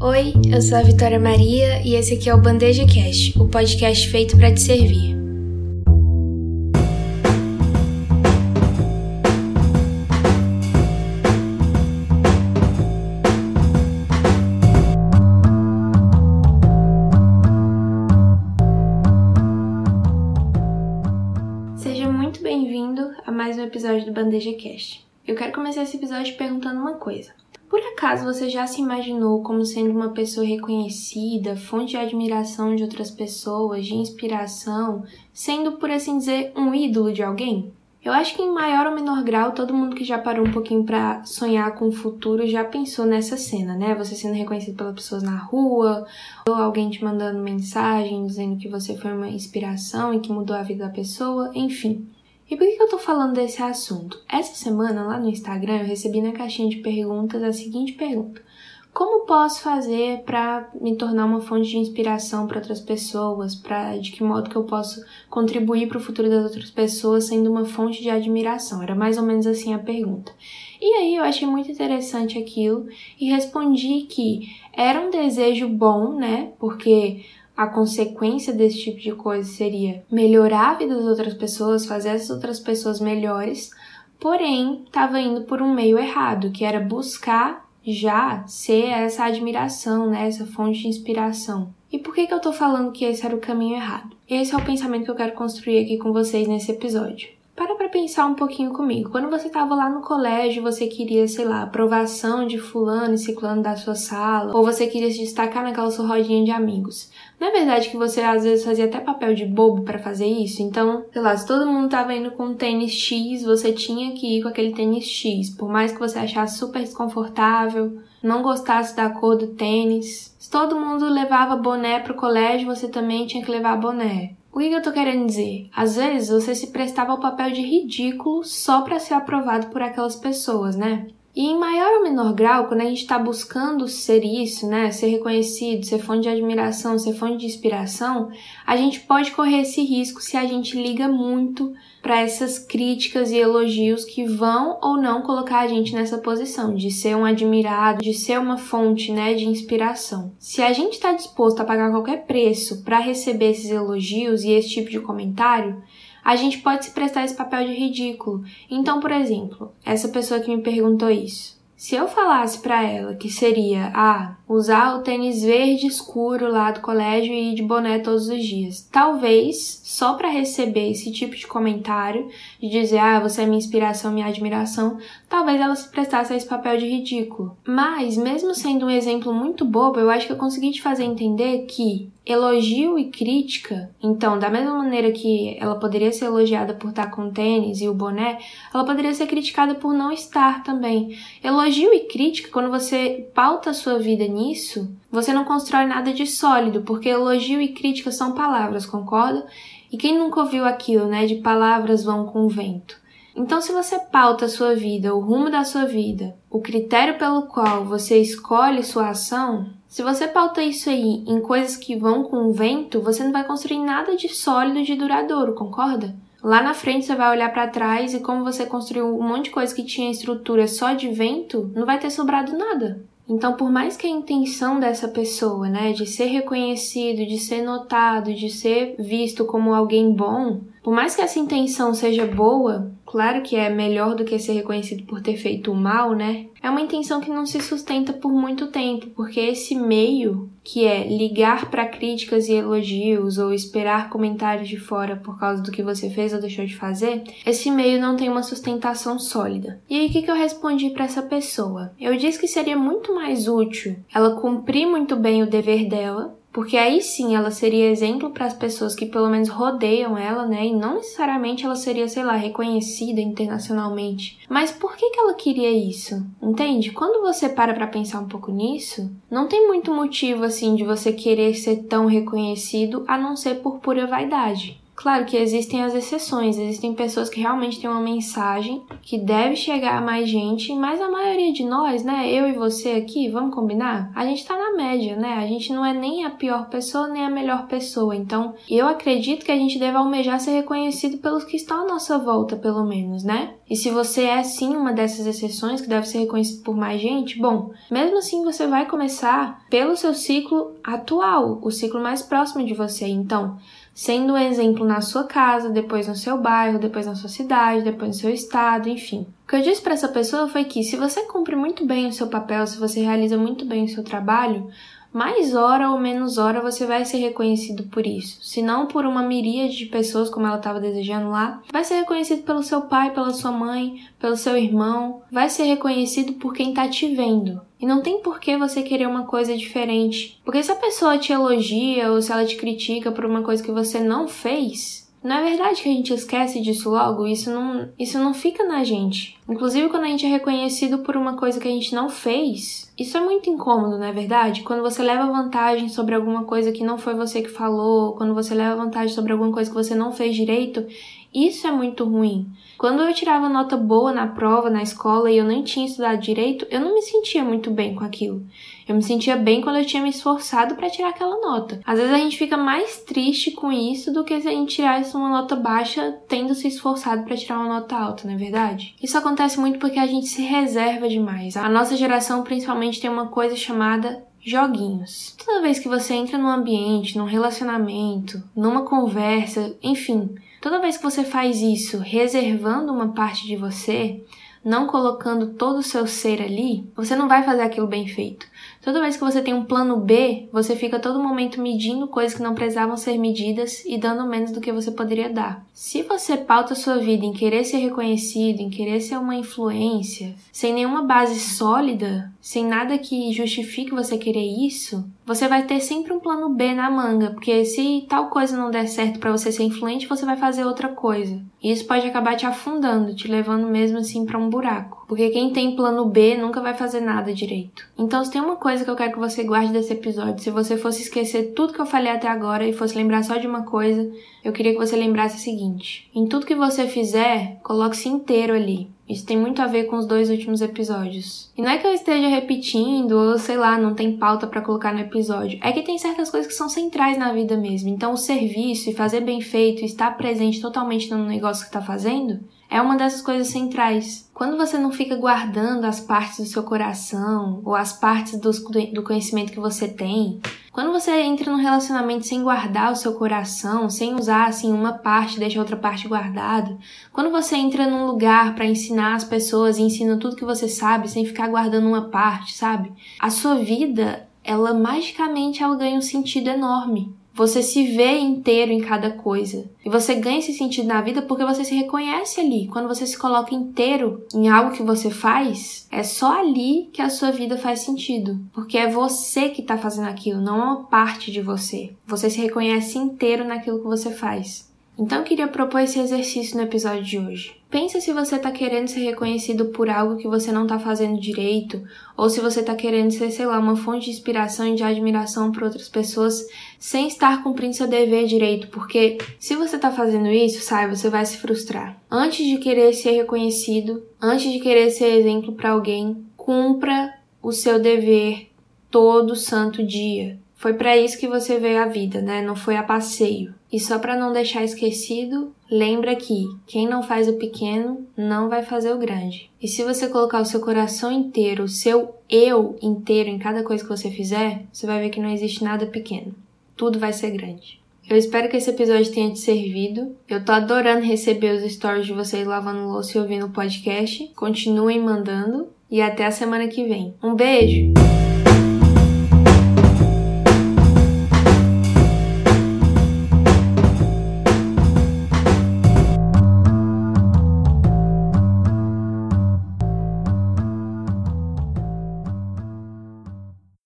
Oi, eu sou a Vitória Maria e esse aqui é o Bandeja Cast, o podcast feito para te servir. Seja muito bem-vindo a mais um episódio do Bandeja Cast. Eu quero começar esse episódio perguntando uma coisa. Por acaso você já se imaginou como sendo uma pessoa reconhecida, fonte de admiração de outras pessoas, de inspiração, sendo, por assim dizer, um ídolo de alguém? Eu acho que em maior ou menor grau, todo mundo que já parou um pouquinho para sonhar com o futuro já pensou nessa cena, né? Você sendo reconhecido pelas pessoas na rua, ou alguém te mandando mensagem dizendo que você foi uma inspiração e que mudou a vida da pessoa, enfim. E por que eu tô falando desse assunto? Essa semana, lá no Instagram, eu recebi na caixinha de perguntas a seguinte pergunta: Como posso fazer para me tornar uma fonte de inspiração para outras pessoas? Para de que modo que eu posso contribuir para o futuro das outras pessoas sendo uma fonte de admiração? Era mais ou menos assim a pergunta. E aí eu achei muito interessante aquilo e respondi que era um desejo bom, né? Porque a consequência desse tipo de coisa seria melhorar a vida das outras pessoas, fazer essas outras pessoas melhores, porém estava indo por um meio errado, que era buscar já ser essa admiração, né, essa fonte de inspiração. E por que, que eu tô falando que esse era o caminho errado? Esse é o pensamento que eu quero construir aqui com vocês nesse episódio. Para para pensar um pouquinho comigo. Quando você estava lá no colégio, você queria, sei lá, aprovação de fulano e ciclano da sua sala, ou você queria se destacar naquela sua rodinha de amigos. Não é verdade que você às vezes fazia até papel de bobo para fazer isso? Então, sei lá, se todo mundo tava indo com um tênis X, você tinha que ir com aquele tênis X, por mais que você achasse super desconfortável, não gostasse da cor do tênis. Se todo mundo levava boné pro colégio, você também tinha que levar boné. O que eu tô querendo dizer? Às vezes você se prestava ao papel de ridículo só para ser aprovado por aquelas pessoas, né? E em maior ou menor grau, quando a gente está buscando ser isso, né, ser reconhecido, ser fonte de admiração, ser fonte de inspiração, a gente pode correr esse risco se a gente liga muito para essas críticas e elogios que vão ou não colocar a gente nessa posição de ser um admirado, de ser uma fonte, né, de inspiração. Se a gente está disposto a pagar qualquer preço para receber esses elogios e esse tipo de comentário, a gente pode se prestar esse papel de ridículo. Então, por exemplo, essa pessoa que me perguntou isso. Se eu falasse para ela que seria ah, usar o tênis verde escuro lá do colégio e ir de boné todos os dias, talvez só para receber esse tipo de comentário, de dizer ah, você é minha inspiração, minha admiração, talvez ela se prestasse a esse papel de ridículo. Mas, mesmo sendo um exemplo muito bobo, eu acho que eu consegui te fazer entender que elogio e crítica, então, da mesma maneira que ela poderia ser elogiada por estar com tênis e o boné, ela poderia ser criticada por não estar também. Elogio e crítica, quando você pauta a sua vida nisso, você não constrói nada de sólido, porque elogio e crítica são palavras, concorda? E quem nunca ouviu aquilo, né, de palavras vão com o vento? Então, se você pauta a sua vida, o rumo da sua vida, o critério pelo qual você escolhe sua ação, se você pauta isso aí em coisas que vão com o vento, você não vai construir nada de sólido, de duradouro, concorda? Lá na frente você vai olhar para trás e como você construiu um monte de coisa que tinha estrutura só de vento, não vai ter sobrado nada. Então, por mais que a intenção dessa pessoa, né, de ser reconhecido, de ser notado, de ser visto como alguém bom, por mais que essa intenção seja boa, claro que é melhor do que ser reconhecido por ter feito o mal, né? É uma intenção que não se sustenta por muito tempo, porque esse meio, que é ligar para críticas e elogios ou esperar comentários de fora por causa do que você fez ou deixou de fazer, esse meio não tem uma sustentação sólida. E aí o que, eu respondi para essa pessoa? Eu disse que seria muito mais útil ela cumprir muito bem o dever dela porque aí sim ela seria exemplo para as pessoas que pelo menos rodeiam ela, né? E não necessariamente ela seria, sei lá, reconhecida internacionalmente. Mas por que, que ela queria isso? Entende? Quando você para para pensar um pouco nisso, não tem muito motivo assim de você querer ser tão reconhecido a não ser por pura vaidade. Claro que existem as exceções, existem pessoas que realmente têm uma mensagem que deve chegar a mais gente, mas a maioria de nós, né, eu e você aqui, vamos combinar? A gente tá na média, né? A gente não é nem a pior pessoa nem a melhor pessoa. Então, eu acredito que a gente deve almejar ser reconhecido pelos que estão à nossa volta, pelo menos, né? E se você é sim uma dessas exceções que deve ser reconhecido por mais gente, bom, mesmo assim você vai começar pelo seu ciclo atual, o ciclo mais próximo de você. Então, sendo um exemplo na sua casa, depois no seu bairro, depois na sua cidade, depois no seu estado, enfim. O que eu disse para essa pessoa foi que se você cumpre muito bem o seu papel, se você realiza muito bem o seu trabalho, mais hora ou menos hora você vai ser reconhecido por isso. Se não por uma miríade de pessoas, como ela estava desejando lá, vai ser reconhecido pelo seu pai, pela sua mãe, pelo seu irmão, vai ser reconhecido por quem tá te vendo. E não tem por que você querer uma coisa diferente. Porque se a pessoa te elogia ou se ela te critica por uma coisa que você não fez, não é verdade que a gente esquece disso logo? Isso não, isso não fica na gente. Inclusive, quando a gente é reconhecido por uma coisa que a gente não fez, isso é muito incômodo, não é verdade? Quando você leva vantagem sobre alguma coisa que não foi você que falou, quando você leva vantagem sobre alguma coisa que você não fez direito, isso é muito ruim. Quando eu tirava nota boa na prova, na escola, e eu nem tinha estudado direito, eu não me sentia muito bem com aquilo. Eu me sentia bem quando eu tinha me esforçado para tirar aquela nota. Às vezes a gente fica mais triste com isso do que se a gente tirasse uma nota baixa tendo se esforçado para tirar uma nota alta, não é verdade? Isso acontece muito porque a gente se reserva demais. A nossa geração principalmente tem uma coisa chamada joguinhos. Toda vez que você entra num ambiente, num relacionamento, numa conversa, enfim, Toda vez que você faz isso, reservando uma parte de você, não colocando todo o seu ser ali, você não vai fazer aquilo bem feito. Toda vez que você tem um plano B, você fica todo momento medindo coisas que não precisavam ser medidas e dando menos do que você poderia dar. Se você pauta sua vida em querer ser reconhecido, em querer ser uma influência, sem nenhuma base sólida, sem nada que justifique você querer isso, você vai ter sempre um plano B na manga, porque se tal coisa não der certo para você ser influente, você vai fazer outra coisa. E isso pode acabar te afundando, te levando mesmo assim para um buraco. Porque quem tem plano B nunca vai fazer nada direito. Então, se tem uma coisa que eu quero que você guarde desse episódio, se você fosse esquecer tudo que eu falei até agora e fosse lembrar só de uma coisa, eu queria que você lembrasse o seguinte: em tudo que você fizer, coloque-se inteiro ali. Isso tem muito a ver com os dois últimos episódios. E não é que eu esteja repetindo, ou sei lá, não tem pauta para colocar no episódio. É que tem certas coisas que são centrais na vida mesmo. Então, o serviço e fazer bem feito, estar presente totalmente no negócio que está fazendo, é uma dessas coisas centrais. Quando você não fica guardando as partes do seu coração ou as partes do, do conhecimento que você tem, quando você entra num relacionamento sem guardar o seu coração, sem usar assim uma parte deixa outra parte guardada, quando você entra num lugar para ensinar as pessoas e ensina tudo que você sabe sem ficar guardando uma parte, sabe? A sua vida, ela magicamente ela ganha um sentido enorme. Você se vê inteiro em cada coisa. E você ganha esse sentido na vida porque você se reconhece ali. Quando você se coloca inteiro em algo que você faz, é só ali que a sua vida faz sentido. Porque é você que está fazendo aquilo, não é uma parte de você. Você se reconhece inteiro naquilo que você faz. Então eu queria propor esse exercício no episódio de hoje. Pensa se você está querendo ser reconhecido por algo que você não está fazendo direito, ou se você está querendo ser, sei lá, uma fonte de inspiração e de admiração para outras pessoas sem estar cumprindo seu dever direito, porque se você está fazendo isso, saiba, você vai se frustrar. Antes de querer ser reconhecido, antes de querer ser exemplo para alguém, cumpra o seu dever todo santo dia. Foi para isso que você veio à vida, né? Não foi a passeio. E só para não deixar esquecido, lembra que quem não faz o pequeno não vai fazer o grande. E se você colocar o seu coração inteiro, o seu eu inteiro em cada coisa que você fizer, você vai ver que não existe nada pequeno. Tudo vai ser grande. Eu espero que esse episódio tenha te servido. Eu tô adorando receber os stories de vocês lavando louça e ouvindo o podcast. Continuem mandando e até a semana que vem. Um beijo!